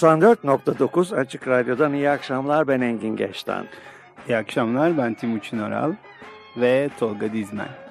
94.9 Açık Radyo'dan iyi akşamlar ben Engin Geçtan. İyi akşamlar ben Timuçin Oral ve Tolga Dizmen.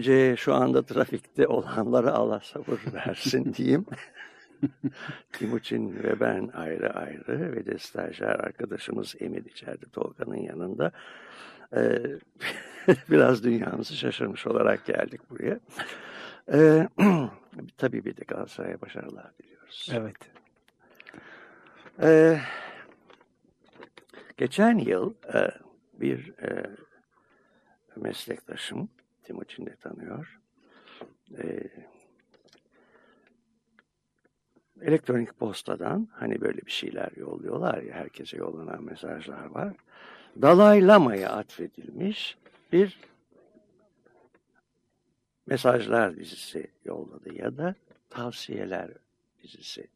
Önce şu anda trafikte olanlara Allah sabır versin diyeyim. Timuçin ve ben ayrı ayrı ve de stajyer arkadaşımız Emir içeride Tolga'nın yanında. Ee, biraz dünyamızı şaşırmış olarak geldik buraya. Ee, tabii bir de Galatasaray'a başarılar diliyoruz. Evet. Ee, geçen yıl e, bir e, meslektaşım Timuçin de tanıyor. Ee, elektronik postadan hani böyle bir şeyler yolluyorlar ya herkese yollanan mesajlar var. Dalai Lama'ya atfedilmiş bir mesajlar dizisi yolladı ya da tavsiyeler dizisi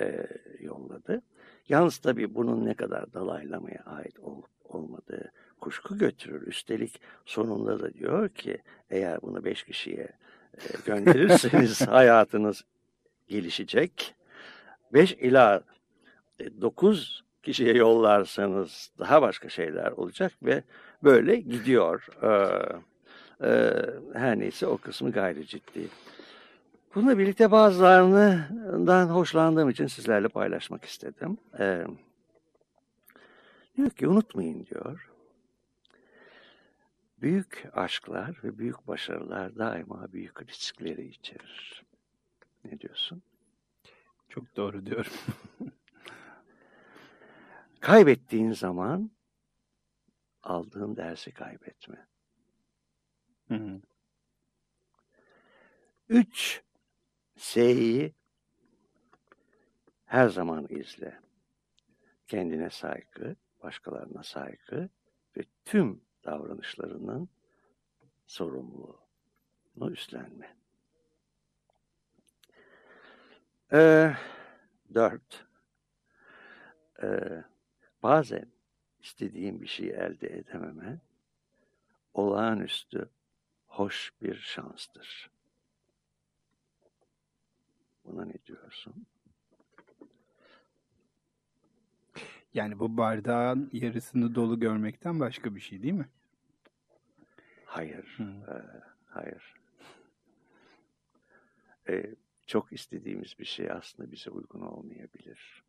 e, yolladı. Yalnız tabii bunun ne kadar Dalai Lama'ya ait olup olmadığı kuşku götürür. Üstelik sonunda da diyor ki eğer bunu beş kişiye e, gönderirseniz hayatınız gelişecek. Beş ila e, dokuz kişiye yollarsanız daha başka şeyler olacak ve böyle gidiyor. Ee, e, her neyse o kısmı gayri ciddi. Bununla birlikte bazılarından hoşlandığım için sizlerle paylaşmak istedim. Ee, diyor ki unutmayın diyor. Büyük aşklar ve büyük başarılar daima büyük riskleri içerir. Ne diyorsun? Çok doğru diyorum. Kaybettiğin zaman aldığın dersi kaybetme. Hı hı. Üç S'yi her zaman izle. Kendine saygı, başkalarına saygı ve tüm davranışlarının sorumluluğunu üstlenme. Ee, dört. Ee, bazen istediğin bir şeyi elde edememe olağanüstü hoş bir şanstır. Buna ne diyorsun? Yani bu bardağın yarısını dolu görmekten başka bir şey değil mi? Hayır, e, hayır. E, çok istediğimiz bir şey aslında bize uygun olmayabilir.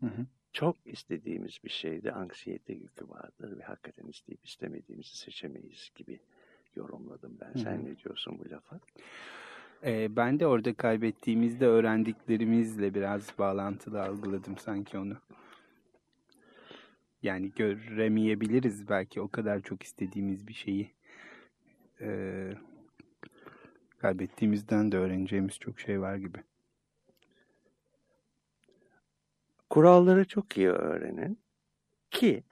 Hı hı. Çok istediğimiz bir şeyde anksiyete yükü vardır ve hakikaten isteyip istemediğimizi seçemeyiz gibi yorumladım ben. Sen Hı hı. ne diyorsun bu lafa? Ee, ben de orada kaybettiğimizde öğrendiklerimizle biraz bağlantılı algıladım sanki onu. Yani göremeyebiliriz belki o kadar çok istediğimiz bir şeyi. Ee, kaybettiğimizden de öğreneceğimiz çok şey var gibi. Kuralları çok iyi öğrenin ki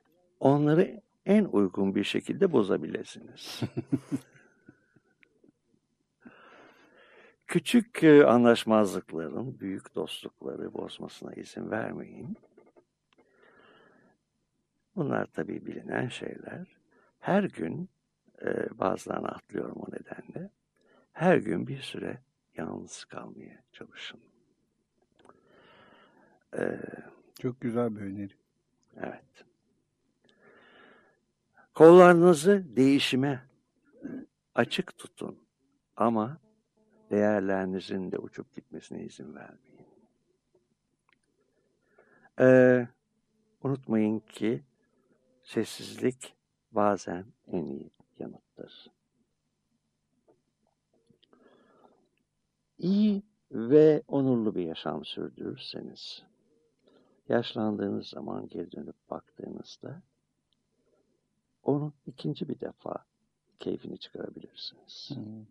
onları en uygun bir şekilde bozabilirsiniz. küçük e, anlaşmazlıkların büyük dostlukları bozmasına izin vermeyin. Bunlar tabii bilinen şeyler. Her gün, e, bazılarını atlıyorum o nedenle, her gün bir süre yalnız kalmaya çalışın. E, Çok güzel bir öneri. evet. Kollarınızı değişime açık tutun ama değerlerinizin de uçup gitmesine izin vermeyin. Ee, unutmayın ki sessizlik bazen en iyi yanıttır. İyi ve onurlu bir yaşam sürdürürseniz, yaşlandığınız zaman geri dönüp baktığınızda onu ikinci bir defa keyfini çıkarabilirsiniz. Hmm.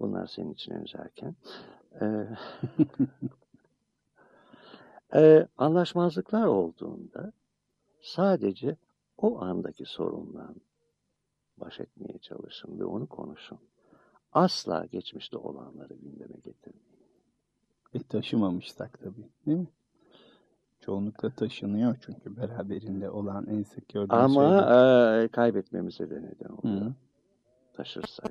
Bunlar senin için özerken. Ee, e, anlaşmazlıklar olduğunda sadece o andaki sorunla baş etmeye çalışın ve onu konuşun. Asla geçmişte olanları gündeme getirmeyin. E taşımamışsak tabii değil mi? Çoğunlukla taşınıyor çünkü beraberinde olan en sık gördüğümüz Ama şeyler. e, kaybetmemize de neden oluyor. Hı. Taşırsak.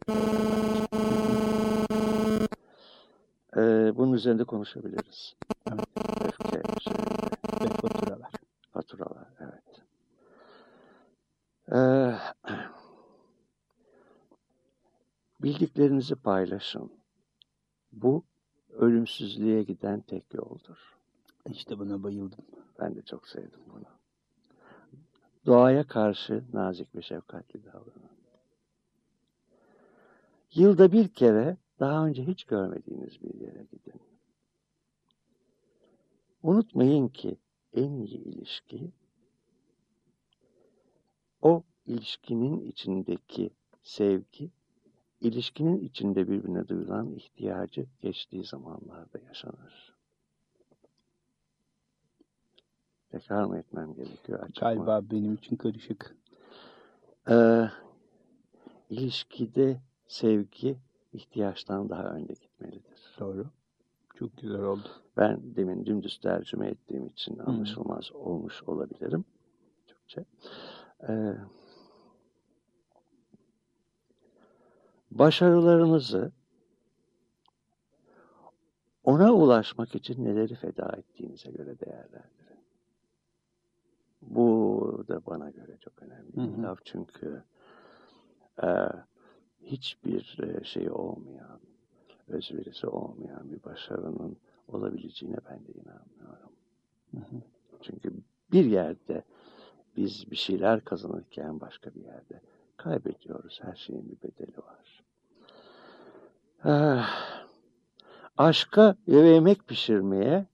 E, bunun üzerinde konuşabiliriz. Evet. Öfke üzerinde. Ve faturalar. Faturalar, evet. Ee, bildiklerinizi paylaşın. Bu ölümsüzlüğe giden tek yoldur. İşte buna bayıldım. Ben de çok sevdim bunu. Doğaya karşı nazik ve şefkatli davranın. Yılda bir kere daha önce hiç görmediğiniz bir yere gidin. Unutmayın ki en iyi ilişki o ilişkinin içindeki sevgi, ilişkinin içinde birbirine duyulan ihtiyacı geçtiği zamanlarda yaşanır. Tekrar mı etmem gerekiyor? Açık mı? Galiba benim için karışık. Ee, ilişkide sevgi ihtiyaçtan daha önde gitmelidir. Doğru. Çok güzel oldu. Ben demin dümdüz tercüme ettiğim için anlaşılmaz olmuş olabilirim. Türkçe. Ee, başarılarınızı ona ulaşmak için neleri feda ettiğinize göre değerlendirin. Bu da bana göre çok önemli bir Hı hı. laf çünkü e, hiçbir şey olmayan, özverisi olmayan bir başarının olabileceğine ben de inanmıyorum. Hı hı. Çünkü bir yerde biz bir şeyler kazanırken başka bir yerde kaybediyoruz. Her şeyin bir bedeli var. Ah, aşka ve yemek pişirmeye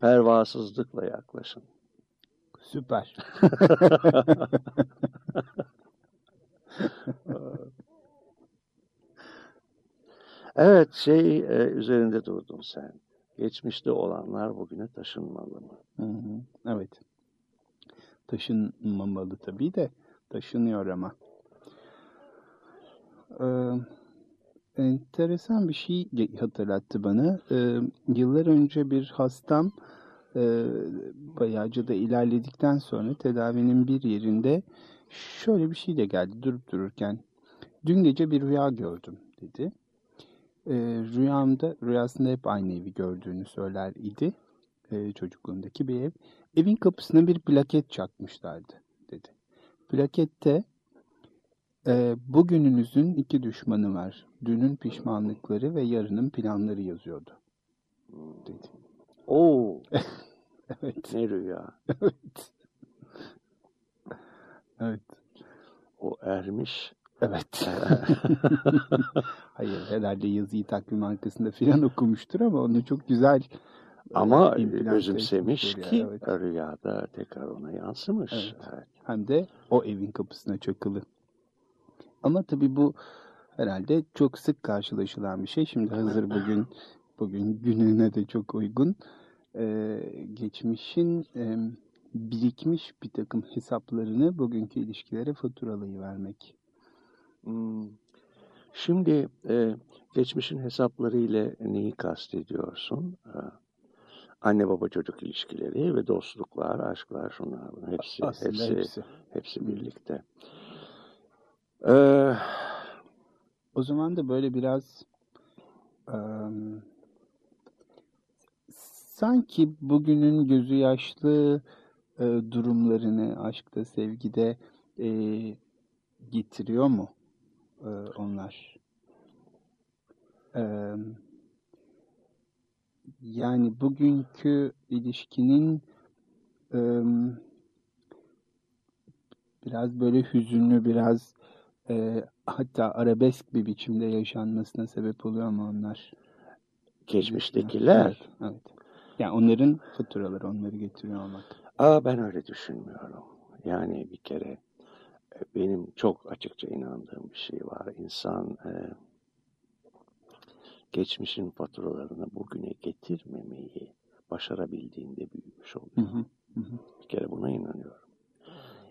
pervasızlıkla yaklaşın. Süper. Evet şey e, üzerinde durdun sen. Geçmişte olanlar bugüne taşınmalı mı? Hı hı. Evet. Taşınmamalı tabii de taşınıyor ama. Ee, enteresan bir şey hatırlattı bana. Ee, yıllar önce bir hastam e, bayağıca da ilerledikten sonra tedavinin bir yerinde şöyle bir şey de geldi durup dururken. Dün gece bir rüya gördüm dedi. Ee, rüyamda, rüyasında hep aynı evi gördüğünü söyler idi. Ee, çocukluğundaki bir ev. Evin kapısına bir plaket çakmışlardı dedi. Plakette e, bugününüzün iki düşmanı var. Dünün pişmanlıkları ve yarının planları yazıyordu dedi. Oo, Evet. ne rüya. Evet. Evet. O ermiş. Evet. Hayır herhalde yazıyı takvim arkasında filan okumuştur ama onu çok güzel e, Ama özümsemiş ki ya, evet. rüyada tekrar ona yansımış. Evet. Evet. Hem de o evin kapısına çakılı. Ama tabii bu herhalde çok sık karşılaşılan bir şey. Şimdi hazır bugün bugün gününe de çok uygun. Ee, geçmişin e, birikmiş bir takım hesaplarını bugünkü ilişkilere faturalayıvermek. Hmm. Şimdi e, geçmişin hesapları ile neyi kastediyorsun? E, anne baba çocuk ilişkileri ve dostluklar, aşklar, şunlar, hepsi, Aslında hepsi, hepsi. hepsi birlikte. Ee, O zaman da böyle biraz em, sanki bugünün gözü yaşlı e, durumlarını aşkta, sevgide e, getiriyor mu e, onlar? Em, yani bugünkü ilişkinin em, biraz böyle hüzünlü, biraz e, hatta arabesk bir biçimde yaşanmasına sebep oluyor mu onlar? geçmiştekiler, Evet, evet. Yani onların faturaları, onları getiriyor olmak. aa ben öyle düşünmüyorum. Yani bir kere e, benim çok açıkça inandığım bir şey var. İnsan e, geçmişin faturalarını bugüne getirmemeyi başarabildiğinde büyümüş oluyor. Hı hı, hı hı. Bir kere buna inanıyorum.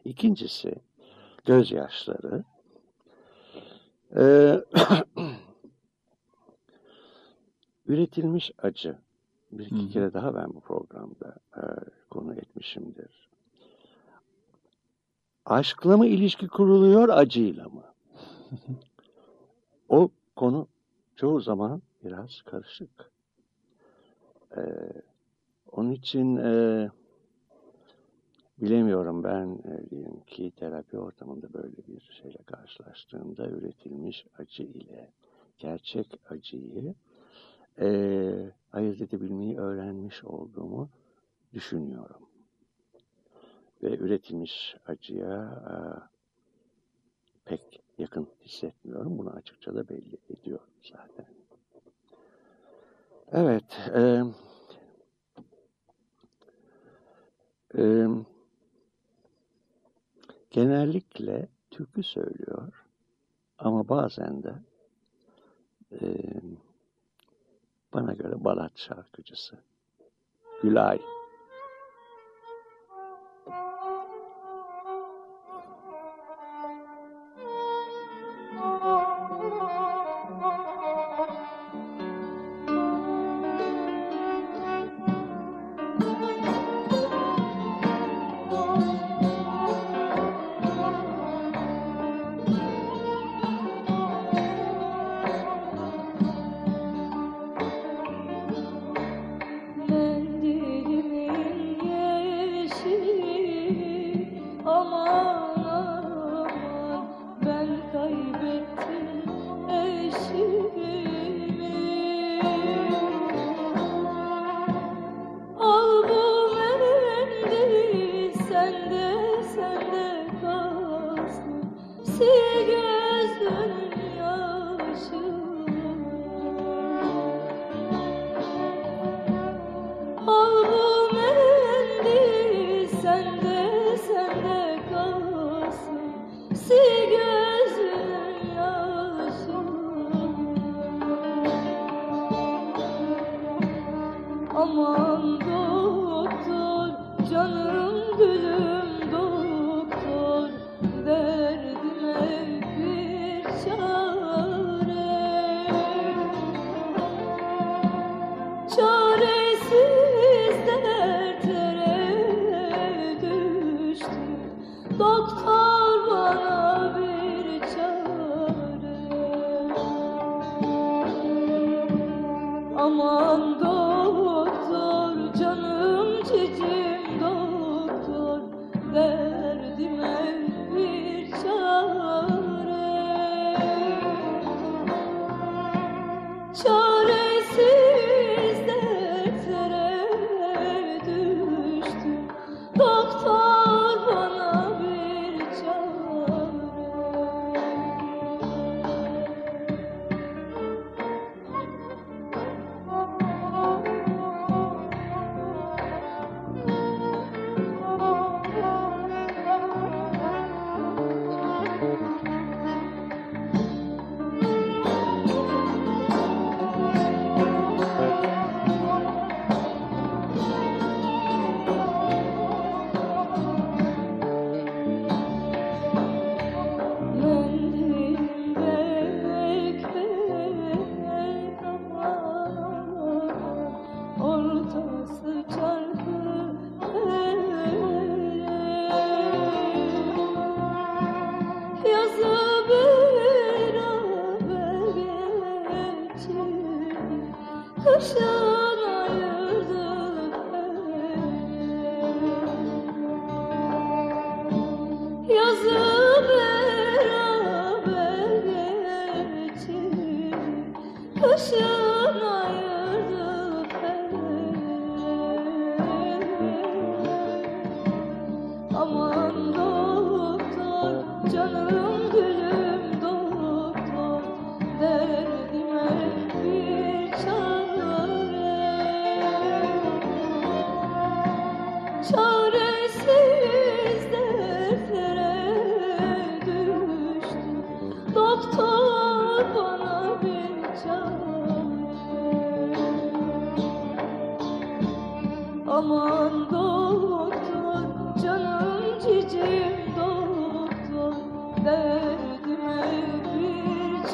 İkincisi gözyaşları. Ee, üretilmiş acı. Bir iki Hı kere daha ben bu programda e, konu etmişimdir. Aşkla mı ilişki kuruluyor, acıyla mı? O konu çoğu zaman biraz karışık. Ee, onun için e, bilemiyorum ben e, diyelim ki terapi ortamında böyle bir şeyle karşılaştığımda üretilmiş acı ile gerçek acıyı e, ayırt edebilmeyi öğrenmiş olduğumu düşünüyorum. Ve üretilmiş acıya e, pek yakın hissetmiyorum. Bunu açıkça da belli ediyorum zaten. Evet. E, e, genellikle türkü söylüyor ama bazen de e, bana göre balat şarkıcısı. Gülay.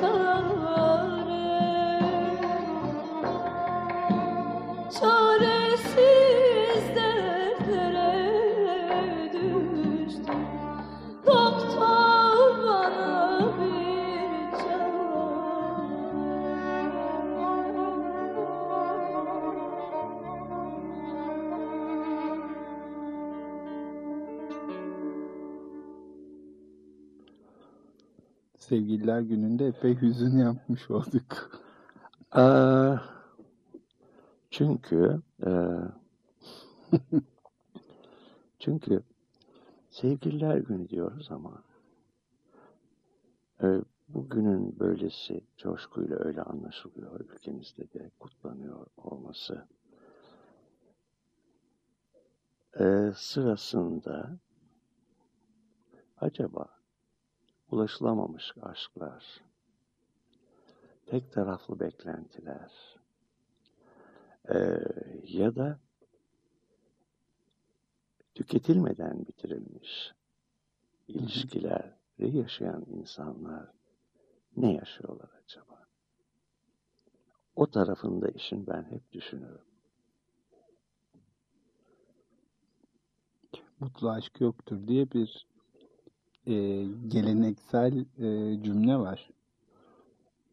Bir Sevgililer gününde epey hüzün yapmış olduk. Aa, çünkü e, çünkü sevgililer günü diyoruz ama e, bugünün böylesi coşkuyla öyle anlaşılıyor ülkemizde de kutlanıyor olması e, sırasında acaba ulaşılamamış aşklar, tek taraflı beklentiler e, ya da tüketilmeden bitirilmiş ilişkileri yaşayan insanlar ne yaşıyorlar acaba? O tarafında işin ben hep düşünürüm. Mutlu aşk yoktur diye bir e, geleneksel e, cümle var.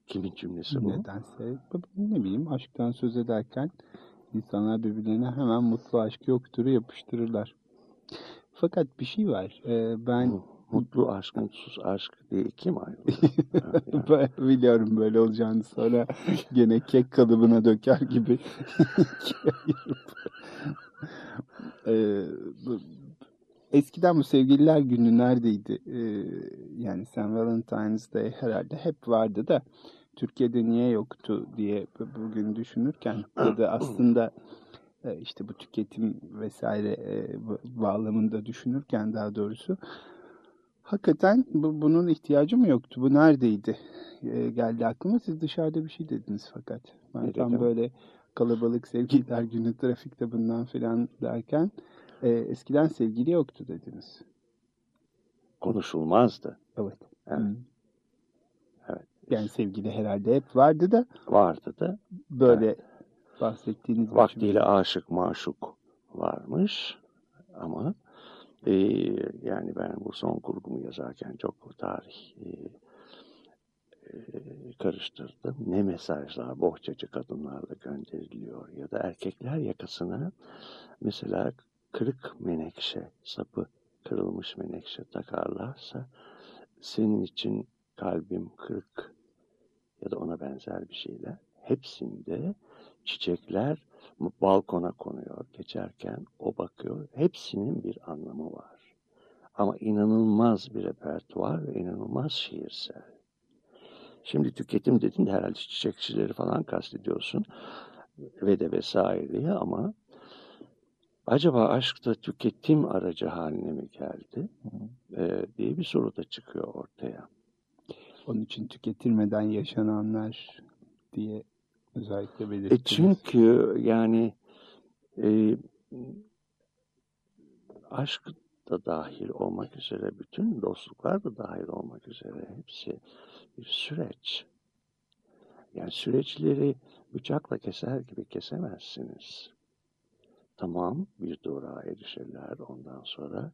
Kimin cümlesi bu? Nedense ne bileyim aşktan söz ederken insanlar birbirlerine hemen mutlu aşk yoktur'u yapıştırırlar. Fakat bir şey var. E, ben Mutlu aşk, mutsuz aşk diye iki mi ayrılıyor? Biliyorum böyle olacağını sonra gene kek kalıbına döker gibi ikiye. Ee, bu- eskiden bu sevgililer günü neredeydi? Ee, yani St. Valentine's Day herhalde hep vardı da Türkiye'de niye yoktu diye bu- bugün düşünürken ya da aslında e, işte bu tüketim vesaire e, bağlamında düşünürken daha doğrusu Hakikaten bu, bunun ihtiyacı mı yoktu? Bu neredeydi? Ee, geldi aklıma. Siz dışarıda bir şey dediniz fakat. Ben tam böyle kalabalık sevgililer günü trafikte bundan filan derken e, eskiden sevgili yoktu dediniz. Konuşulmazdı. Evet. Evet. Hı. Evet. Yani sevgili herhalde hep vardı da Vardı da böyle bahsettiğiniz biçim- vaktiyle aşık maşuk varmış ama e, yani ben bu son kurgumu yazarken çok tarih e, e, karıştırdım. Ne mesajlar bohçacı kadınlarla gönderiliyor ya da erkekler yakasına mesela kırık menekşe sapı kırılmış menekşe takarlarsa senin için kalbim kırık ya da ona benzer bir şeyler. Hepsinde çiçekler balkona konuyor geçerken o bakıyor. Hepsinin bir anlamı var. Ama inanılmaz bir repertuar ve inanılmaz şiirsel. Şimdi tüketim dediğinde herhalde çiçekçileri falan kastediyorsun. Ve de vesaireyi ama acaba aşk da tüketim aracı haline mi geldi Ee, diye bir soru da çıkıyor ortaya. Onun için tüketilmeden yaşananlar diye özellikle E belirttiniz. çünkü yani e, aşk da dahil olmak üzere bütün dostluklar da dahil olmak üzere hepsi bir süreç. Yani süreçleri bıçakla keser gibi kesemezsiniz. Tamam bir durağa erişirler ondan sonra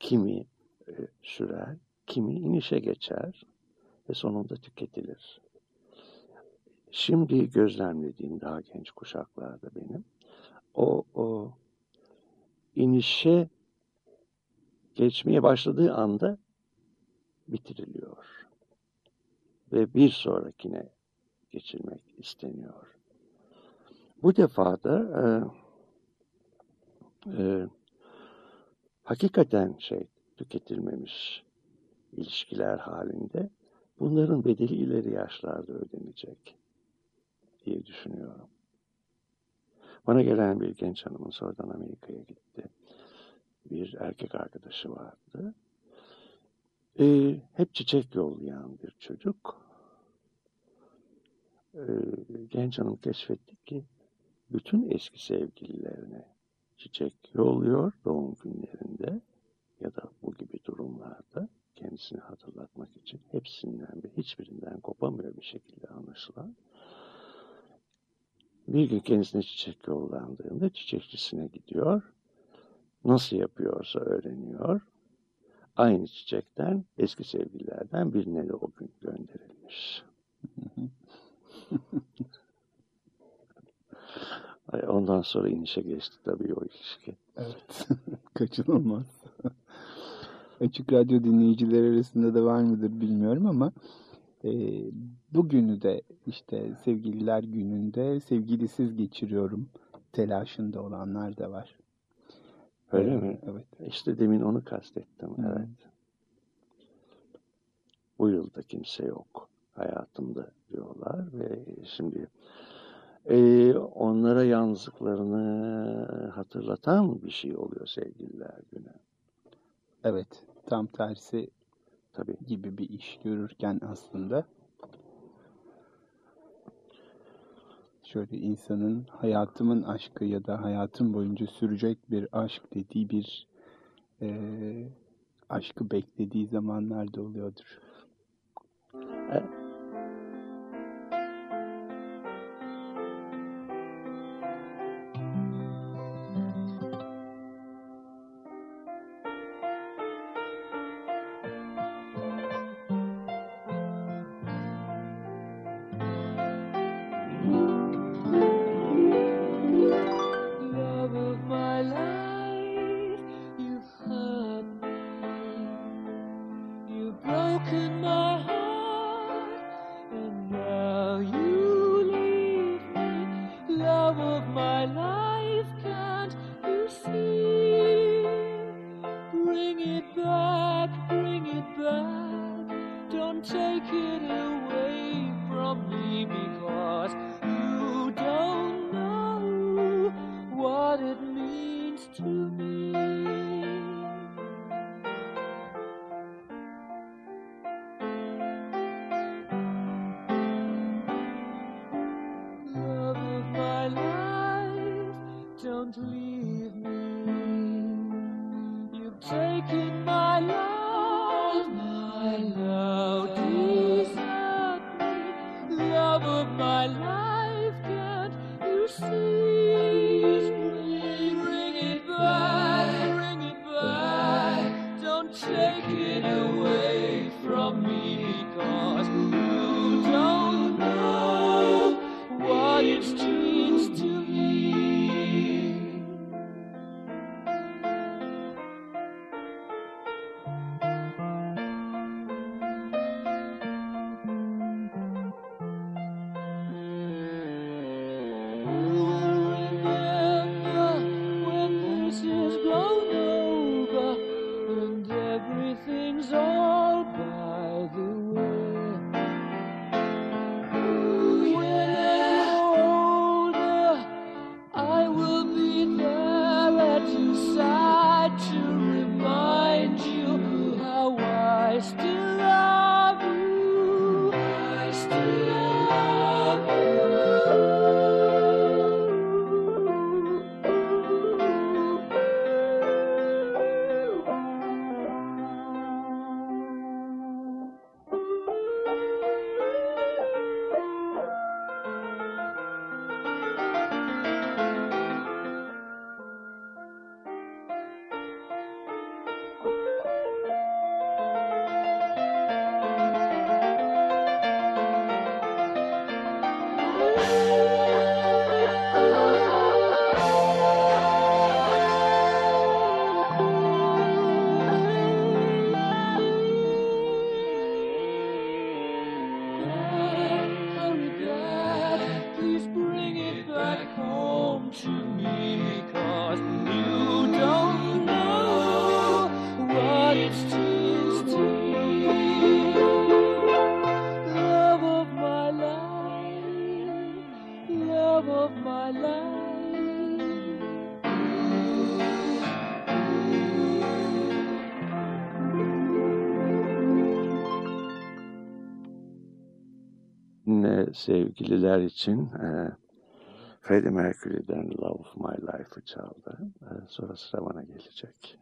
kimi e, sürer, kimi inişe geçer ve sonunda tüketilir. Şimdi gözlemlediğim daha genç kuşaklarda benim o, o inişe geçmeye başladığı anda bitiriliyor. Ve bir sonrakine geçilmek isteniyor. Bu defa da e, e, hakikaten şey tüketilmemiş ilişkiler halinde bunların bedeli ileri yaşlarda ödenecek diye düşünüyorum. Bana gelen bir genç hanımın sonradan Amerika'ya gitti. Bir erkek arkadaşı vardı. Ee, hep çiçek yollayan bir çocuk. Ee, genç hanım keşfetti ki bütün eski sevgililerine çiçek yolluyor doğum günlerinde ya da bu gibi durumlarda kendisini hatırlatmak için hepsinden ve hiçbirinden kopamıyor bir şekilde anlaşılan. Bir gün kendisine çiçek yollandığında çiçekçisine gidiyor. Nasıl yapıyorsa öğreniyor. Aynı çiçekten eski sevgililerden birine de o gün gönderilmiş. Ondan sonra inişe geçti tabii o ilişki. Evet. Kaçınılmaz. Açık Radyo dinleyicileri arasında da var mıdır bilmiyorum ama e, bugünü de işte sevgililer gününde sevgilisiz geçiriyorum telaşında olanlar da var. Öyle Ee, mi? Evet. İşte demin onu kastettim. Hı. Evet. Bu yılda kimse yok hayatımda diyorlar ve şimdi e, onlara yalnızlıklarını hatırlatan bir şey oluyor sevgililer günü. Evet. Tam tersi Tabii. gibi bir iş görürken aslında şöyle insanın hayatımın aşkı ya da hayatım boyunca sürecek bir aşk dediği bir e, aşkı beklediği zamanlar da oluyordur. Love don't leave me. You've taken my love, sevgililer için e, Freddie Mercury'den Love of My Life'ı çaldı. E, sonra sıra bana gelecek.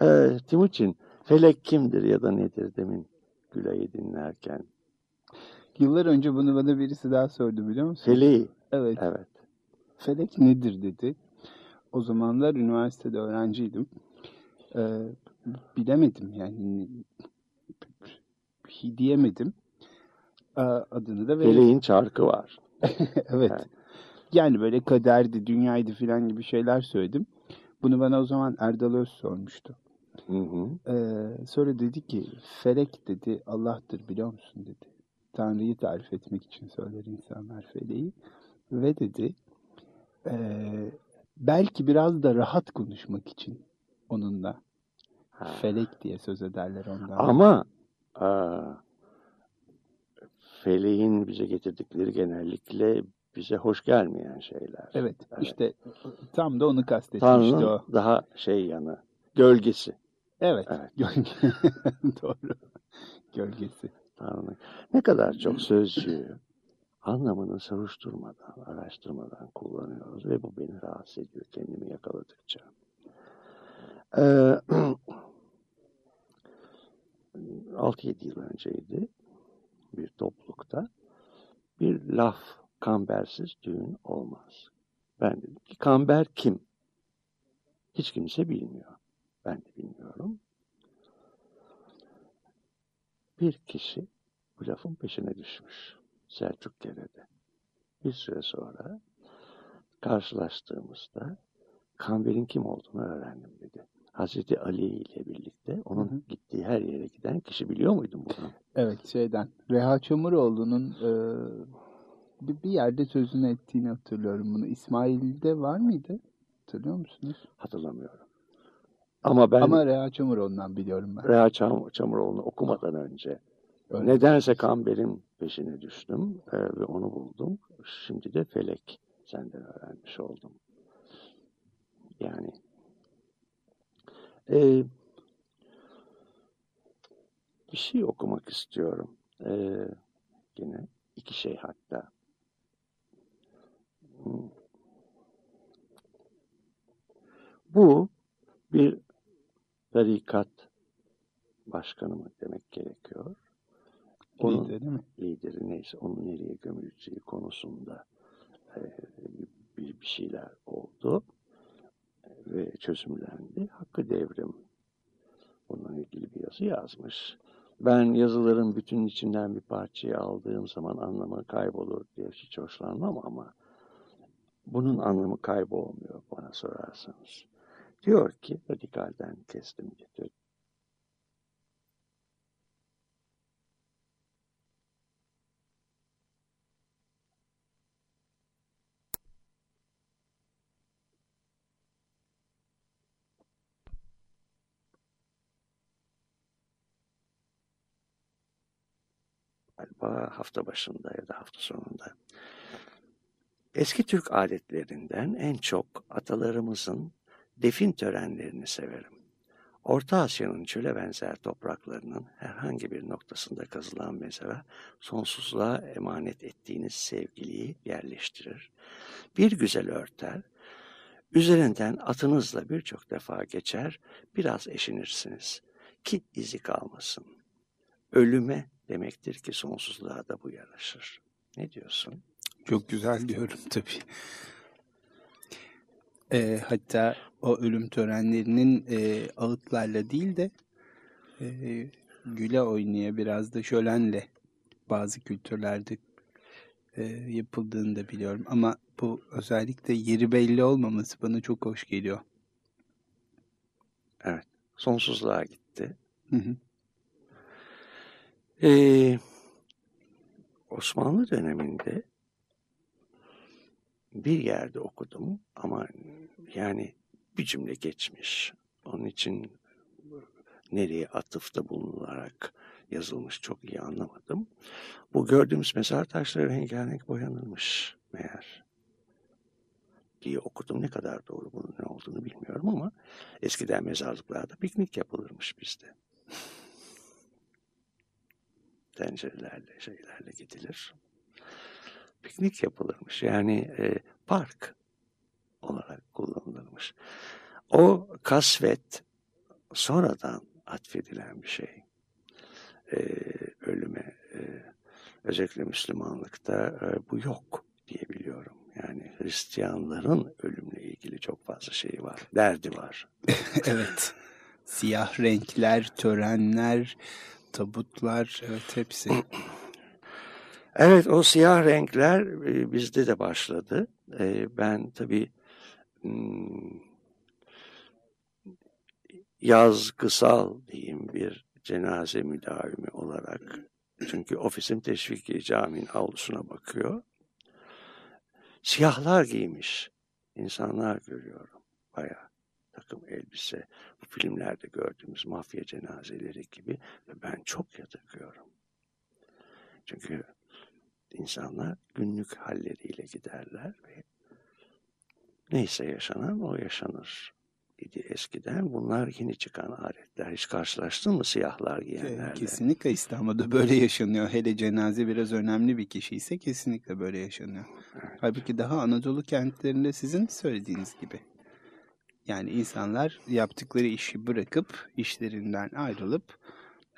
e, Timuçin, felek kimdir ya da nedir demin Gülay'ı dinlerken. Yıllar önce bunu bana birisi daha sordu biliyor musun? Feleği, Evet. evet. Felek nedir dedi. O zamanlar üniversitede öğrenciydim. Ee, bilemedim yani bir şey diyemedim. Ee, adını da veremedim. Feleğin çarkı var. evet. Yani böyle kaderdi, dünyaydı filan gibi şeyler söyledim. Bunu bana o zaman Erdal Öz sormuştu. Hı hı. Ee, sonra dedi ki felek dedi Allah'tır biliyor musun dedi. Tanrı'yı tarif etmek için söyler insanlar feleği. Ve dedi ee, belki biraz da rahat konuşmak için onunla Ha. felek diye söz ederler ondan. Ama aa, feleğin bize getirdikleri genellikle bize hoş gelmeyen şeyler. Evet, Evet. işte tam da onu kastetmişti Tanrı'nın o. daha şey yanı, gölgesi. Evet, Evet. gölge. Doğru. Gölgesi. Tanrı'nın. Ne kadar çok sözcüğü anlamını soruşturmadan, araştırmadan kullanıyoruz ve bu beni rahatsız ediyor kendimi yakaladıkça. Ee, 6-7 yıl önceydi bir toplulukta bir laf kambersiz düğün olmaz. Ben dedim ki kamber kim? Hiç kimse bilmiyor. Ben de bilmiyorum. Bir kişi bu lafın peşine düşmüş. Selçuk Dere'de. Bir süre sonra karşılaştığımızda Kamber'in kim olduğunu öğrendim dedi. Hazreti Ali ile birlikte onun Hı hı. gittiği her yere giden kişi biliyor muydun bunu? Evet, şeyden. Reha Çamuroğlu'nun e, bir, bir yerde sözünü ettiğini hatırlıyorum bunu. İsmail'de var mıydı? Hatırlıyor musunuz? Hatırlamıyorum. Ama ben Ama Reha Çamuroğlu'ndan biliyorum ben. Reha Çam Çamuroğlu'nu okumadan önce Öyle. nedense Kamber'in peşine düştüm e, ve onu buldum. Şimdi de Felek senden öğrenmiş oldum. Yani e, bir şey okumak istiyorum. E, yine iki şey hatta. Hmm. Bu bir tarikat başkanı mı demek gerekiyor? Onun Lideri değil mi? lideri neyse onun nereye gömüleceği konusunda e, bir, bir şeyler oldu ve çözümlendi. Hakkı Devrim bununla ilgili bir yazı yazmış. Ben yazıların bütün içinden bir parçayı aldığım zaman anlamı kaybolur diye hiç hoşlanmam ama bunun anlamı kaybolmuyor bana sorarsanız. Diyor ki radikalden kestim getirdim. galiba hafta başında ya da hafta sonunda. Eski Türk adetlerinden en çok atalarımızın defin törenlerini severim. Orta Asya'nın çöle benzer topraklarının herhangi bir noktasında kazılan mezara sonsuzluğa emanet ettiğiniz sevgiliyi yerleştirir. Bir güzel örter, üzerinden atınızla birçok defa geçer, biraz eşinirsiniz ki izi kalmasın. Ölüme demektir ki sonsuzluğa da bu yaraşır. Ne diyorsun? Çok güzel diyorum tabii. E, hatta o ölüm törenlerinin e, ağıtlarla değil de e, güle oynaya biraz da şölenle bazı kültürlerde e, yapıldığını da biliyorum. Ama bu özellikle yeri belli olmaması bana çok hoş geliyor. Sonsuzluğa gitti. Hı hı. Ee, Osmanlı döneminde bir yerde okudum ama yani bir cümle geçmiş. Onun için nereye atıfta bulunularak yazılmış çok iyi anlamadım. Bu gördüğümüz mezar taşları rengarenk boyanılmış meğer diye okudum. Ne kadar doğru bunun ne olduğunu bilmiyorum ama eskiden mezarlıklarda piknik yapılırmış bizde. Tencerelerle şeylerle gidilir. Piknik yapılırmış. Yani e, park olarak kullanılırmış. O kasvet sonradan atfedilen bir şey. E, ölüme e, özellikle Müslümanlıkta e, bu yok diyebiliyorum. Yani Hristiyanların ölümle ilgili çok fazla şeyi var. Derdi var. evet. Siyah renkler, törenler, tabutlar, evet hepsi. Evet o siyah renkler e, bizde de başladı. E, ben tabii hmm, yazgısal diyeyim bir cenaze müdavimi olarak çünkü ofisim teşviki caminin avlusuna bakıyor. Siyahlar giymiş insanlar görüyorum. Bayağı takım elbise. Bu filmlerde gördüğümüz mafya cenazeleri gibi ve ben çok yadırgıyorum. Çünkü insanlar günlük halleriyle giderler ve neyse yaşanan o yaşanır idi eskiden. Bunlar yeni çıkan aletler. Hiç karşılaştın mı siyahlar giyenlerle? Kesinlikle İstanbul'da böyle yaşanıyor. Hele cenaze biraz önemli bir kişi ise kesinlikle böyle yaşanıyor. Evet. Halbuki daha Anadolu kentlerinde sizin söylediğiniz gibi. Yani insanlar yaptıkları işi bırakıp, işlerinden ayrılıp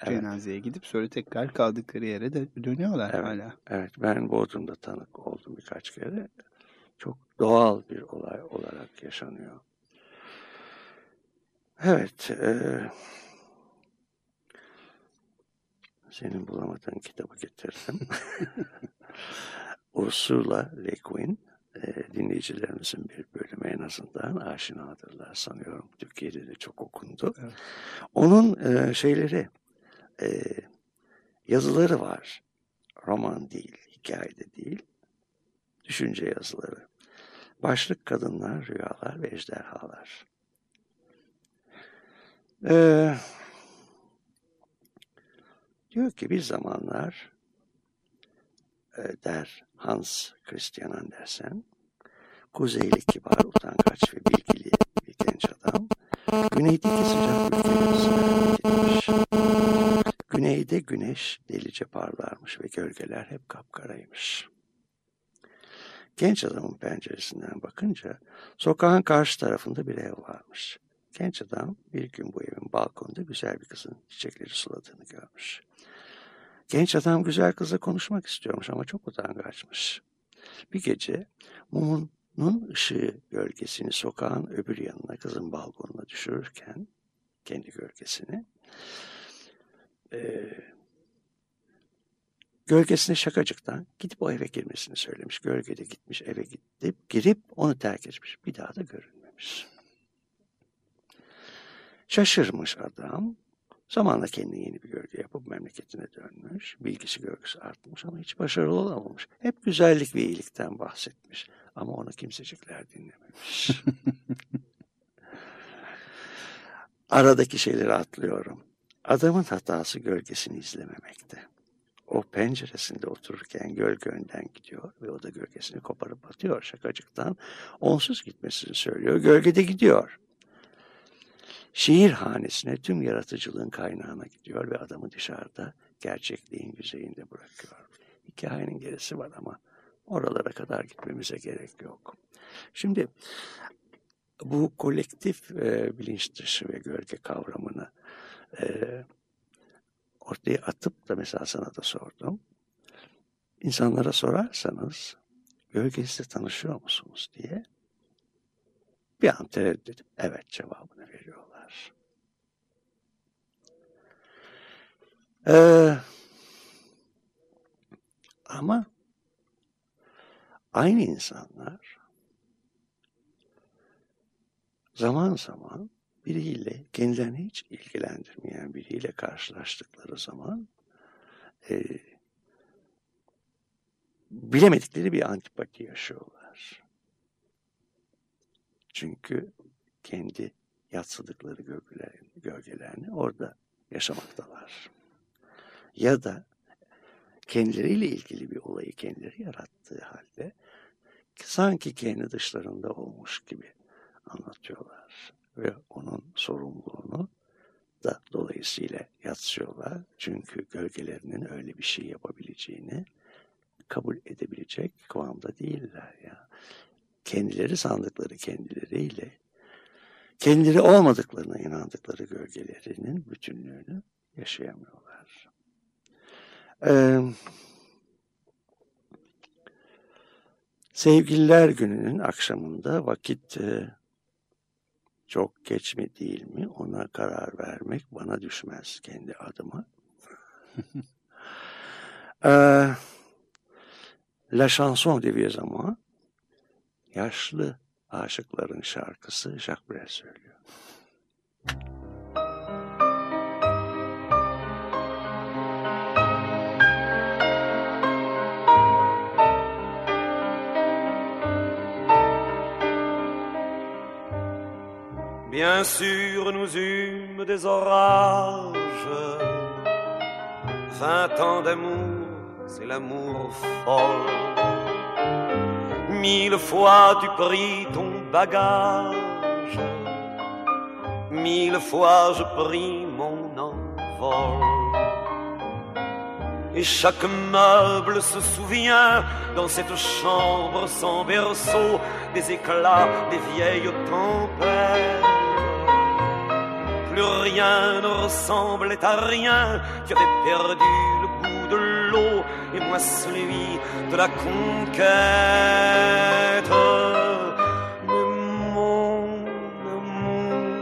Evet. cenazeye gidip sonra tekrar kaldıkları yere de dönüyorlar Evet. hala. Evet ben Bodrum'da tanık oldum birkaç kere. Çok doğal bir olay olarak yaşanıyor. Evet. E, senin bulamadığın kitabı getirdim. Ursula Le Guin. E, dinleyicilerimizin bir bölümü en azından aşinadırlar sanıyorum. Türkiye'de de çok okundu. Evet. Onun e, şeyleri, e, yazıları var. Roman değil, hikayede değil. Düşünce yazıları. Başlık kadınlar, rüyalar ve ejderhalar. Ee, diyor ki bir zamanlar e, der Hans Christian Andersen, kuzeyli kibar, utangaç ve bilgili bir genç adam, güneydeki sıcak ülkeleri etmiş. Güneyde güneş delice parlarmış ve gölgeler hep kapkaraymış. Genç adamın penceresinden bakınca sokağın karşı tarafında bir ev varmış. Genç adam bir gün bu evin balkonunda güzel bir kızın çiçekleri suladığını görmüş. Genç adam güzel kızla konuşmak istiyormuş ama çok utangaçmış. Bir gece mumunun ışığı gölgesini sokağın öbür yanına kızın balkonuna düşürürken kendi gölgesini e, gölgesine şakacıktan gidip o eve girmesini söylemiş. Gölgede gitmiş eve gidip girip onu terk etmiş. Bir daha da görünmemiş. Şaşırmış adam. Zamanla kendine yeni bir gölge yapıp memleketine dönmüş. Bilgisi gölgesi artmış ama hiç başarılı olamamış. Hep güzellik ve iyilikten bahsetmiş. Ama onu kimsecikler dinlememiş. Aradaki şeyleri atlıyorum. Adamın hatası gölgesini izlememekte. O penceresinde otururken gölge önden gidiyor ve o da gölgesini koparıp atıyor şakacıktan. Onsuz gitmesini söylüyor. Gölgede gidiyor. Şiir hanesine tüm yaratıcılığın kaynağına gidiyor ve adamı dışarıda gerçekliğin yüzeyinde bırakıyor. Hikayenin gerisi var ama oralara kadar gitmemize gerek yok. Şimdi bu kolektif e, bilinç dışı ve gölge kavramını e, ortaya atıp da mesela sana da sordum. İnsanlara sorarsanız gölgenizle tanışıyor musunuz diye bir an tereddüt evet cevabını veriyorlar. Ee, ama aynı insanlar zaman zaman biriyle kendilerini hiç ilgilendirmeyen biriyle karşılaştıkları zaman e, bilemedikleri bir antipati yaşıyorlar. Çünkü kendi yatsıdıkları gölgelerini, gölgelerini orada yaşamaktalar. Ya da kendileriyle ilgili bir olayı kendileri yarattığı halde sanki kendi dışlarında olmuş gibi anlatıyorlar ve onun sorumluluğunu da dolayısıyla yatsıyorlar. Çünkü gölgelerinin öyle bir şey yapabileceğini kabul edebilecek kıvamda değiller ya. Kendileri sandıkları kendileriyle kendileri olmadıklarına inandıkları gölgelerinin bütünlüğünü yaşayamıyorlar. Ee, Sevgililer gününün akşamında vakit e, çok geç mi değil mi ona karar vermek bana düşmez kendi adıma. ee, La Chanson de Vieux Amants yaşlı aşıkların şarkısı Jacques Brel söylüyor. Bien sûr, nous eûmes des orages. Vingt ans d'amour, c'est l'amour folle. Mille fois tu pris ton bagage. Mille fois je pris mon envol. Et chaque meuble se souvient dans cette chambre sans berceau des éclats des vieilles tempêtes. Plus rien ne ressemblait à rien, tu avais perdu le goût de l'eau et moi celui de la conquête. Mais mon amour,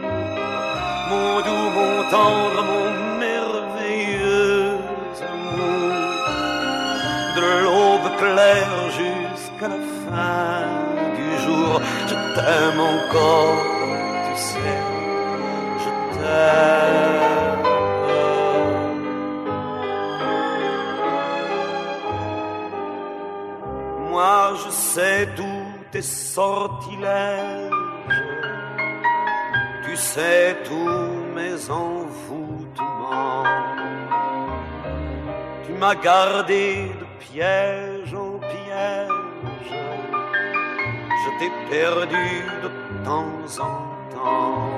mon doux, mon tendre, mon merveilleux amour, de l'aube claire jusqu'à la fin du jour, je t'aime encore, Moi je sais tous tes sortilèges, tu sais tous mes envoûtements. Tu m'as gardé de piège en piège, je t'ai perdu de temps en temps.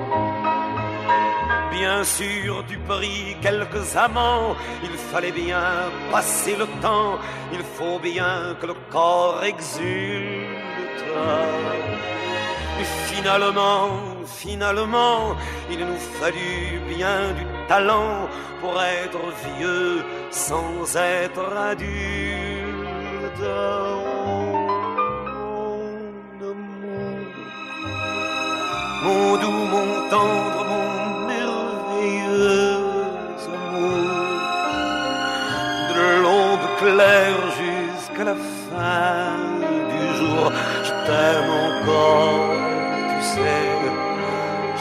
Bien sûr, tu pris quelques amants, il fallait bien passer le temps, il faut bien que le corps exulte. Mais finalement, finalement, il nous fallut bien du talent pour être vieux sans être adulte. Doux, mon tendre, mon de l'aube claire jusqu'à la fin du jour, je t'aime encore, tu sais,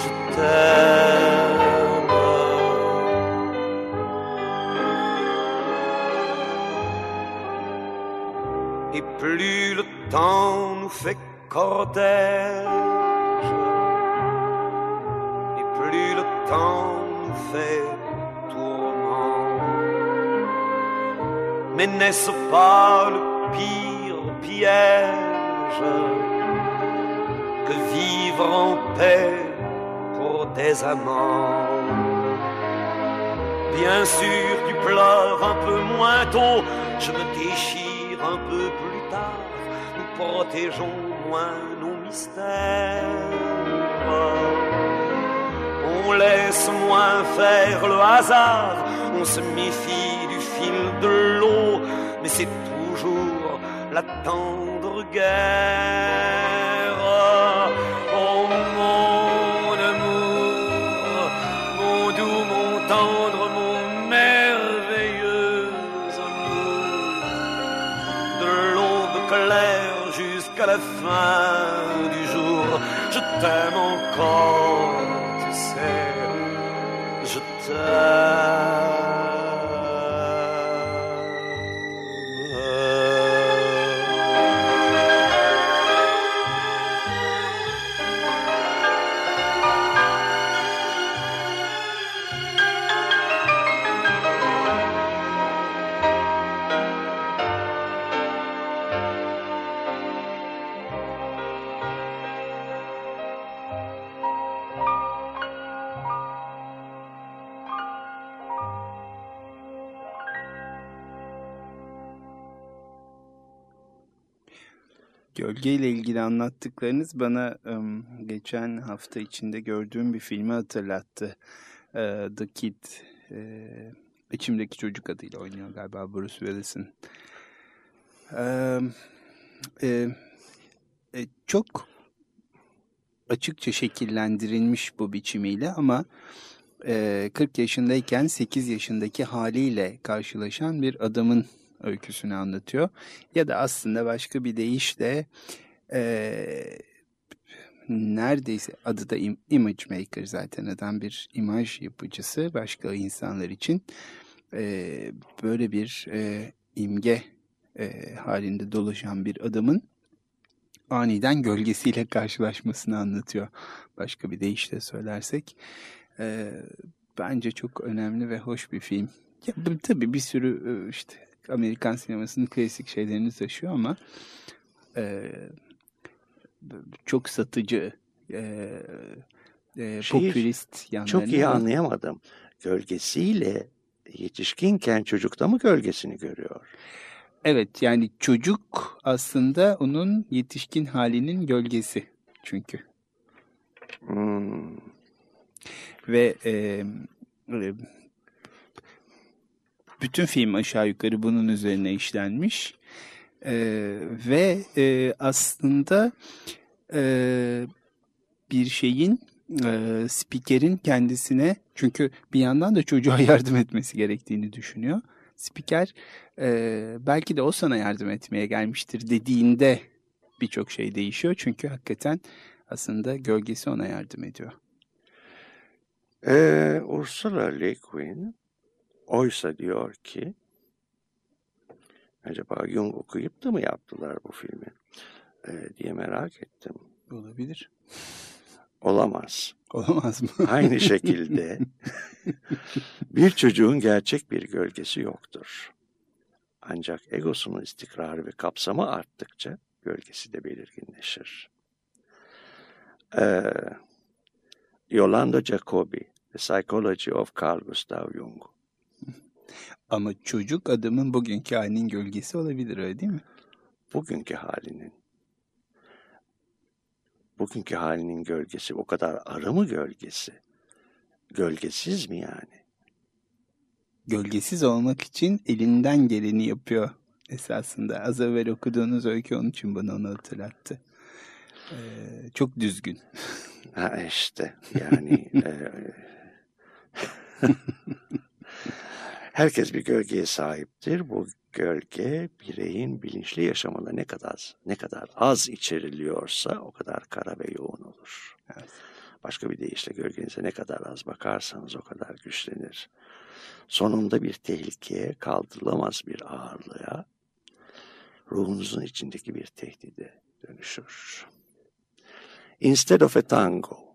je t'aime. Et plus le temps nous fait cortège, et plus le temps fait. Mais n'est-ce pas le pire piège que vivre en paix pour des amants? Bien sûr, tu pleures un peu moins tôt, je me déchire un peu plus tard, nous protégeons moins nos mystères. On laisse moins faire le hasard, on se méfie du fil de l'eau, mais c'est toujours la tendre guerre. Gölgeyle ilgili anlattıklarınız bana um, geçen hafta içinde gördüğüm bir filmi hatırlattı. Uh, The Kid, e, içimdeki çocuk adıyla oynuyor galiba Bruce Willis'in. E, e, e, çok açıkça şekillendirilmiş bu biçimiyle ama e, 40 yaşındayken 8 yaşındaki haliyle karşılaşan bir adamın öyküsünü anlatıyor. Ya da aslında başka bir deyişle e, neredeyse adı da image maker zaten adam bir imaj yapıcısı başka insanlar için e, böyle bir e, imge e, halinde dolaşan bir adamın aniden gölgesiyle karşılaşmasını anlatıyor. Başka bir deyişle söylersek. E, bence çok önemli ve hoş bir film. Ya, tabii bir sürü işte Amerikan sinemasının klasik şeylerini taşıyor ama e, çok satıcı, e, e, popülist yanlarını... Çok iyi anlayamadım. Gölgesiyle yetişkinken çocukta mı gölgesini görüyor? Evet yani çocuk aslında onun yetişkin halinin gölgesi çünkü. Hmm. Ve e, bütün film aşağı yukarı bunun üzerine işlenmiş. E, ve e, aslında e, bir şeyin e, spikerin kendisine çünkü bir yandan da çocuğa yardım etmesi gerektiğini düşünüyor. Spiker e, belki de o sana yardım etmeye gelmiştir dediğinde birçok şey değişiyor. Çünkü hakikaten aslında gölgesi ona yardım ediyor. Ee, Ursula Le Guin oysa diyor ki acaba Jung okuyup da mı yaptılar bu filmi ee, diye merak ettim. Olabilir. Olamaz. Olamaz mı? Aynı şekilde bir çocuğun gerçek bir gölgesi yoktur. Ancak egosunun istikrarı ve kapsamı arttıkça gölgesi de belirginleşir. Ee, Yolanda Jacobi, The Psychology of Carl Gustav Jung. Ama çocuk adamın bugünkü halinin gölgesi olabilir öyle değil mi? Bugünkü halinin. Bugünkü halinin gölgesi o kadar arı mı gölgesi? Gölgesiz mi yani? Gölgesiz olmak için elinden geleni yapıyor esasında. Az evvel okuduğunuz öykü onun için bana onu hatırlattı. Ee, çok düzgün. Ha işte yani e, herkes bir gölgeye sahiptir. Bu gölge bireyin bilinçli yaşamında ne kadar ne kadar az içeriliyorsa o kadar kara ve yoğun olur. Evet. Başka bir deyişle gölgenize ne kadar az bakarsanız o kadar güçlenir. Sonunda bir tehlikeye, kaldırılamaz bir ağırlığa, ruhunuzun içindeki bir tehdide dönüşür. Instead of a tango,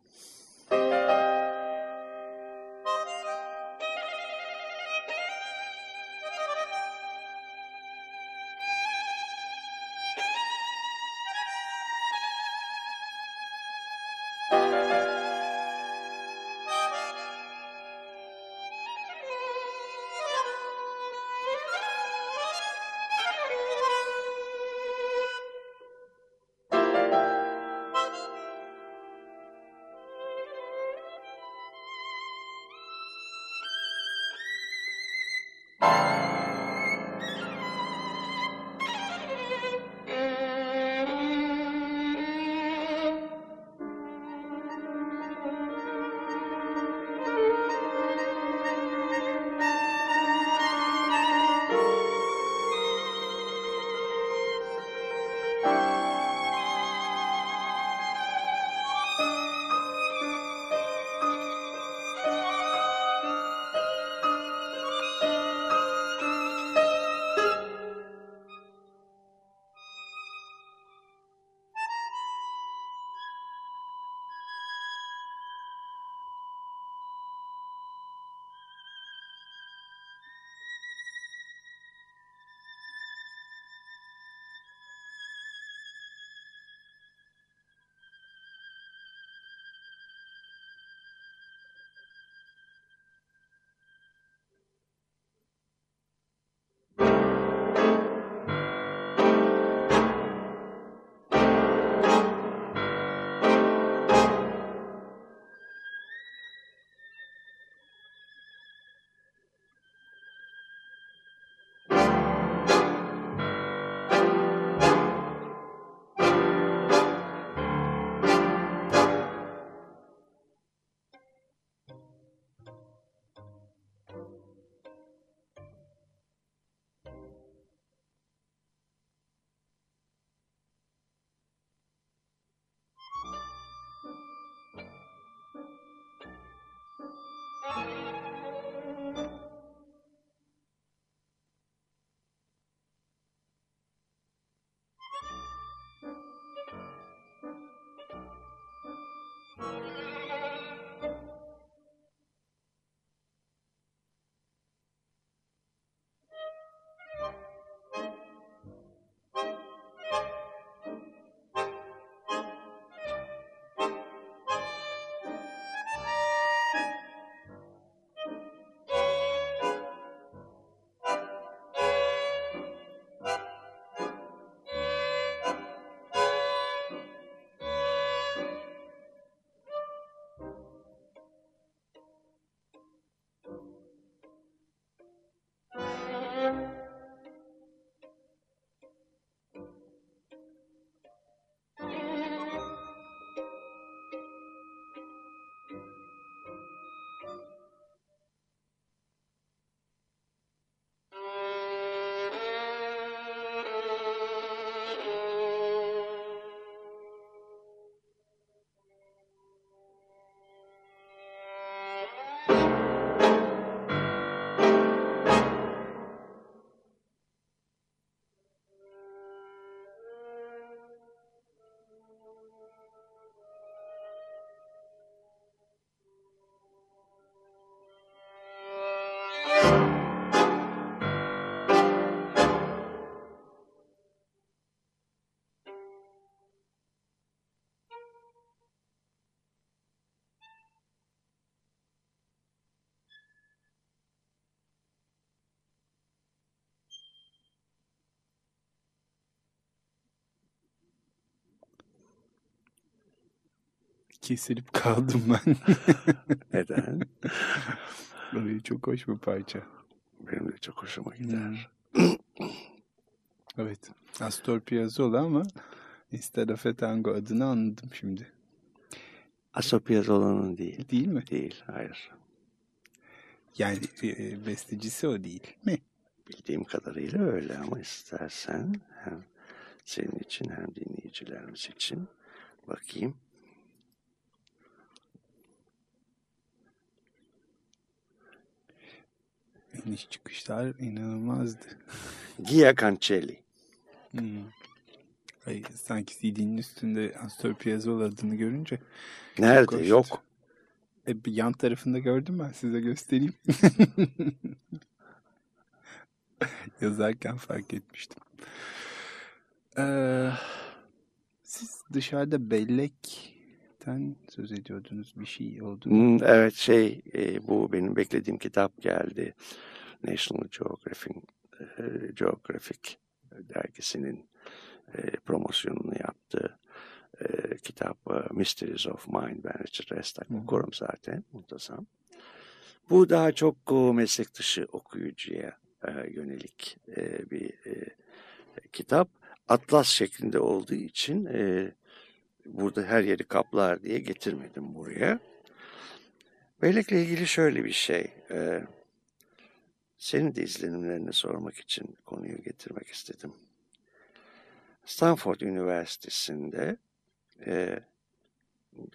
Kesilip kaldım ben. Neden? Ay, çok hoş bir parça. Benim de çok hoşuma gider. Evet. Astor Piazzolla ama a Tango adını anladım şimdi. Astor Piazzolla'nın değil. Değil mi? Değil, hayır. Yani e, bestecisi o değil mi? Bildiğim kadarıyla öyle ama istersen hem senin için hem dinleyicilerimiz için bakayım. İniş çıkışlar inanılmazdı. Gia Cancelli. Hmm. Ay, sanki CD'nin üstünde Astor Piazzolla adını görünce. Nerede? Yok. E, bir yan tarafında gördüm ben size göstereyim. Yazarken fark etmiştim. Ee, siz dışarıda bellekten söz ediyordunuz bir şey oldu. Hmm, evet şey e, bu benim beklediğim kitap geldi. National Geographic, e, Geographic dergisinin e, promosyonunu yaptı. E, kitap e, Mysteries of Mind. Ben Richard Restak okurum zaten. Muntazam. Bu daha çok o, meslek dışı okuyucuya e, yönelik e, bir e, kitap. Atlas şeklinde olduğu için e, burada her yeri kaplar diye getirmedim buraya. Bellek'le ilgili şöyle bir şey. e, senin de izlenimlerini sormak için konuyu getirmek istedim. Stanford Üniversitesi'nde e,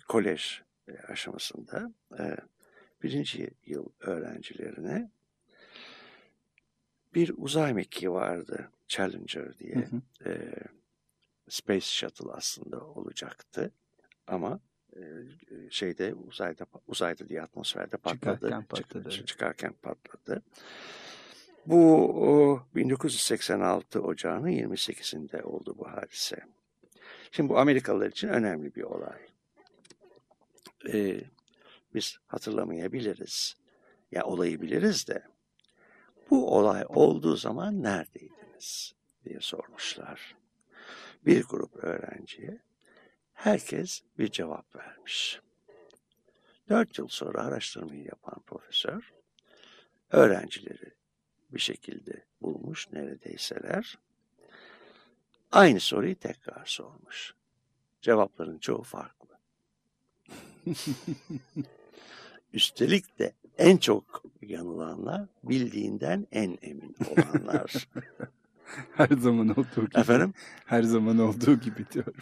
kolej aşamasında e, birinci yıl öğrencilerine bir uzay mekiği vardı. Challenger diye. Hı hı. E, Space Shuttle aslında olacaktı. Ama e, şeyde uzayda uzayda diye atmosferde patladı. Çıkarken patladı, Çık- çıkarken patladı. Bu o, 1986 Ocağı'nın 28'inde oldu bu hadise. Şimdi bu Amerikalılar için önemli bir olay. Ee, biz hatırlamayabiliriz. Ya olayı biliriz de bu olay olduğu zaman neredeydiniz diye sormuşlar. Bir grup öğrenciye herkes bir cevap vermiş. Dört yıl sonra araştırmayı yapan profesör öğrencileri bir şekilde bulmuş neredeyseler. Aynı soruyu tekrar sormuş. Cevapların çoğu farklı. Üstelik de en çok yanılanlar bildiğinden en emin olanlar. Her zaman olduğu gibi. Efendim? Her zaman olduğu gibi diyorum.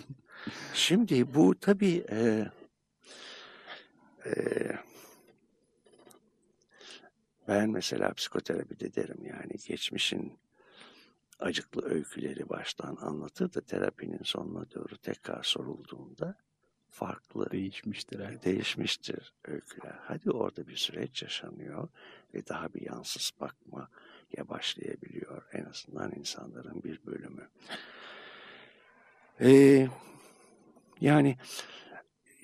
Şimdi bu tabii e, e, ben mesela psikoterapide derim yani geçmişin acıklı öyküleri baştan anlatır da terapinin sonuna doğru tekrar sorulduğunda farklı Değişmiştir her. değişmiştir öyküler. Hadi orada bir süreç yaşanıyor ve daha bir yansız bakmaya başlayabiliyor en azından insanların bir bölümü. Ee, yani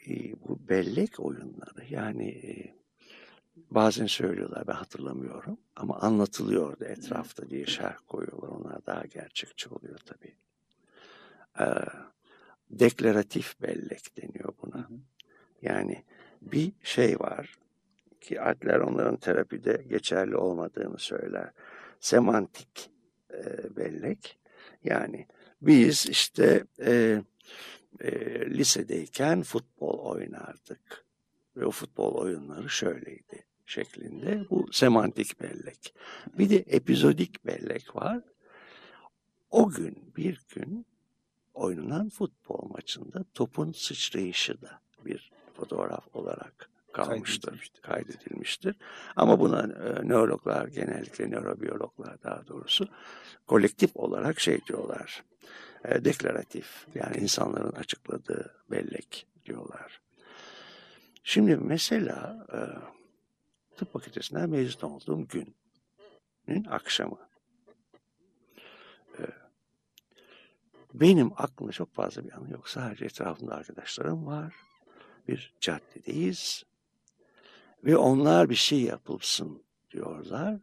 e, bu bellek oyunları yani e, bazen söylüyorlar ben hatırlamıyorum ama anlatılıyordu etrafta diye şerh koyuyorlar. Onlar daha gerçekçi oluyor tabii. Ee, deklaratif bellek deniyor buna. Yani bir şey var ki Adler onların terapide geçerli olmadığını söyler. Semantik e, bellek. Yani biz işte e, e, lisedeyken futbol oynardık. Ve o futbol oyunları şöyleydi şeklinde. Bu semantik bellek. Bir de epizodik bellek var. O gün bir gün oynanan futbol maçında topun sıçrayışı da bir fotoğraf olarak kalmıştır, Kaydedilmiştir. kaydedilmiştir. Ama buna e, nörologlar, genellikle nörobiyologlar daha doğrusu kolektif olarak şey diyorlar, e, deklaratif yani insanların açıkladığı bellek diyorlar. Şimdi mesela e, tıp fakültesinden mezun olduğum günün akşamı e, benim aklımda çok fazla bir anı yok. Sadece etrafımda arkadaşlarım var. Bir caddedeyiz. Ve onlar bir şey yapılsın diyorlar.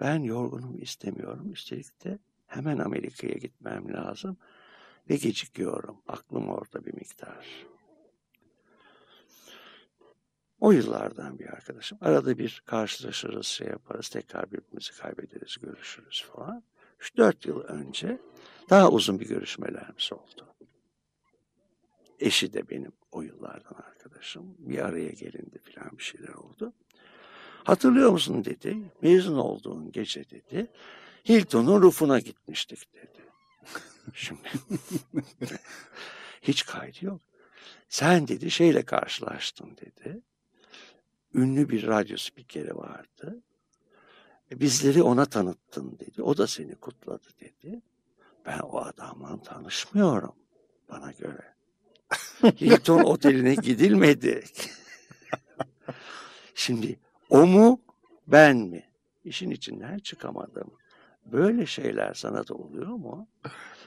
Ben yorgunum istemiyorum. Üstelik de hemen Amerika'ya gitmem lazım. Ve gecikiyorum. Aklım orada bir miktar. O yıllardan bir arkadaşım. Arada bir karşılaşırız, şey yaparız, tekrar birbirimizi kaybederiz, görüşürüz falan. 3-4 yıl önce daha uzun bir görüşmelerimiz oldu. Eşi de benim o yıllardan arkadaşım. Bir araya gelindi falan bir şeyler oldu. Hatırlıyor musun dedi. Mezun olduğun gece dedi. Hilton'un rufuna gitmiştik dedi. Şimdi hiç kaydı yok. Sen dedi şeyle karşılaştın dedi. Ünlü bir radyo spikeri vardı. E, Bizleri ona tanıttın dedi. O da seni kutladı dedi. Ben o adamla tanışmıyorum bana göre. Hilton oteline gidilmedi. Şimdi o mu ben mi? İşin içinden çıkamadım. Böyle şeyler sana da oluyor mu?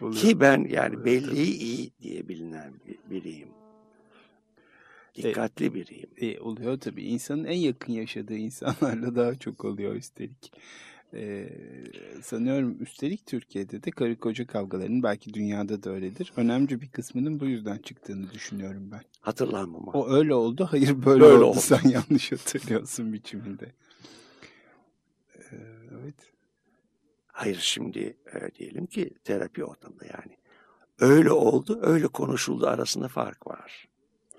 Oluyor. Ki ben yani belli iyi diye bilinen bir- biriyim. Dikkatli biriyim. E, oluyor tabii. İnsanın en yakın yaşadığı insanlarla daha çok oluyor üstelik. E, sanıyorum üstelik Türkiye'de de karı koca kavgalarının belki dünyada da öyledir. Önemli bir kısmının bu yüzden çıktığını düşünüyorum ben. Hatırlanmama. O öyle oldu. Hayır böyle, Böyle oldu. oldu. Sen yanlış hatırlıyorsun biçiminde. E, evet. Hayır şimdi e, diyelim ki terapi ortamında yani. Öyle oldu, öyle konuşuldu arasında fark var.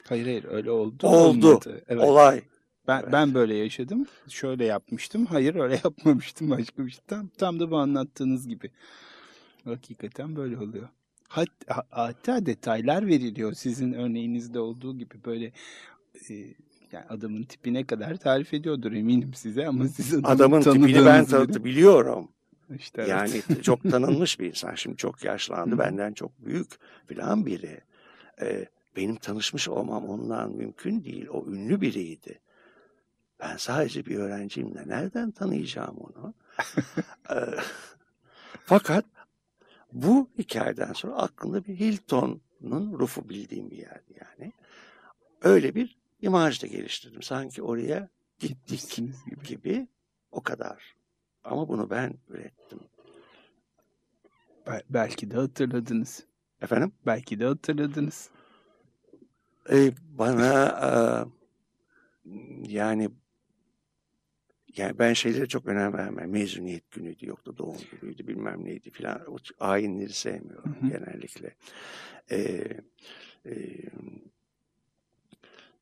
Hayır hayır öyle oldu. Oldu. olmadı. Evet. Olay. Ben, Evet. ben böyle yaşadım. Şöyle yapmıştım. Hayır öyle yapmamıştım. Başka bir şey. Tam, tam da bu anlattığınız gibi. Hakikaten böyle oluyor. Hat, ha- hatta detaylar veriliyor sizin örneğinizde olduğu gibi böyle e, yani adamın tipine kadar tarif ediyordur eminim size ama siz adamı Adamın tipini ben tanıdığınız tanıdı biri- biliyorum. İşte evet. Yani çok tanınmış bir insan. Şimdi çok yaşlandı. Benden çok büyük filan biri. Ee, benim tanışmış olmam ondan mümkün değil. O ünlü biriydi. Ben sadece bir öğrenciyim de nereden tanıyacağım onu? Fakat bu hikayeden sonra aklımda bir Hilton'un rufu bildiğim bir yerdi yani. Öyle bir imaj da geliştirdim. Sanki oraya gittik gibi. gibi o kadar. Ama bunu ben ürettim. Bel- belki de hatırladınız. Efendim? Belki de hatırladınız. Ee, bana e, yani yani ben şeylere çok önem vermem. Mezuniyet günüydü, yoktu doğum günüydü, bilmem neydi filan. O ayinleri sevmiyorum Hı hı. genellikle. Ee, e,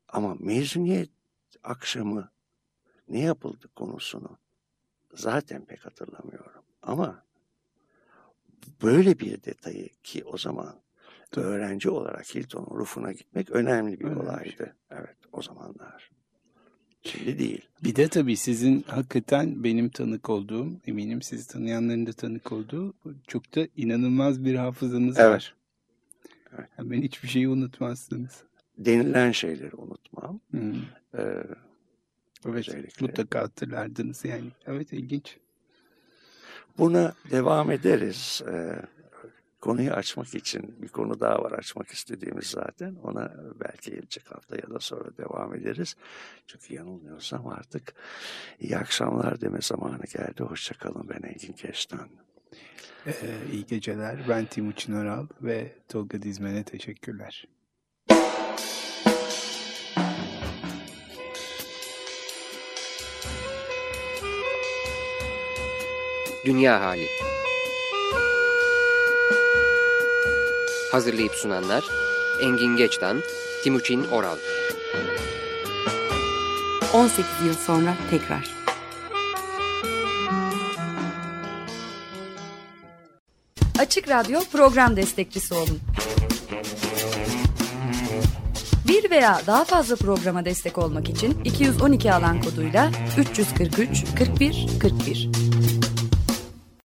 ama mezuniyet akşamı ne yapıldı konusunu zaten pek hatırlamıyorum. Ama böyle bir detayı ki o zaman Tabii. öğrenci olarak Hilton'un rufuna gitmek önemli bir Önemli bir olaydı. Evet o zamanlar. Şimdi değil. Bir de tabii sizin hakikaten benim tanık olduğum, eminim sizi tanıyanların da tanık olduğu çok da inanılmaz bir hafızanız Evet. var. Evet. Hemen hiçbir şeyi unutmazsınız. Denilen şeyleri unutmam. Hmm. Ee, Evet, Özellikle. mutlaka hatırlardınız yani. Evet, ilginç. Buna devam ederiz. Ee, konuyu açmak için bir konu daha var açmak istediğimiz zaten. Ona belki gelecek hafta ya da sonra devam ederiz. Çünkü yanılmıyorsam artık iyi akşamlar deme zamanı geldi. Hoşçakalın ben Engin Keştan. Ee, iyi geceler. Ben Timuçin Oral ve Tolga Dizmen'e teşekkürler. Dünya Hali Hazırlayıp sunanlar Engin Geçtan, Timuçin Oral 18 yıl sonra tekrar. Açık Radyo program destekçisi olun. Bir veya daha fazla programa destek olmak için 212 alan koduyla 343 41 41.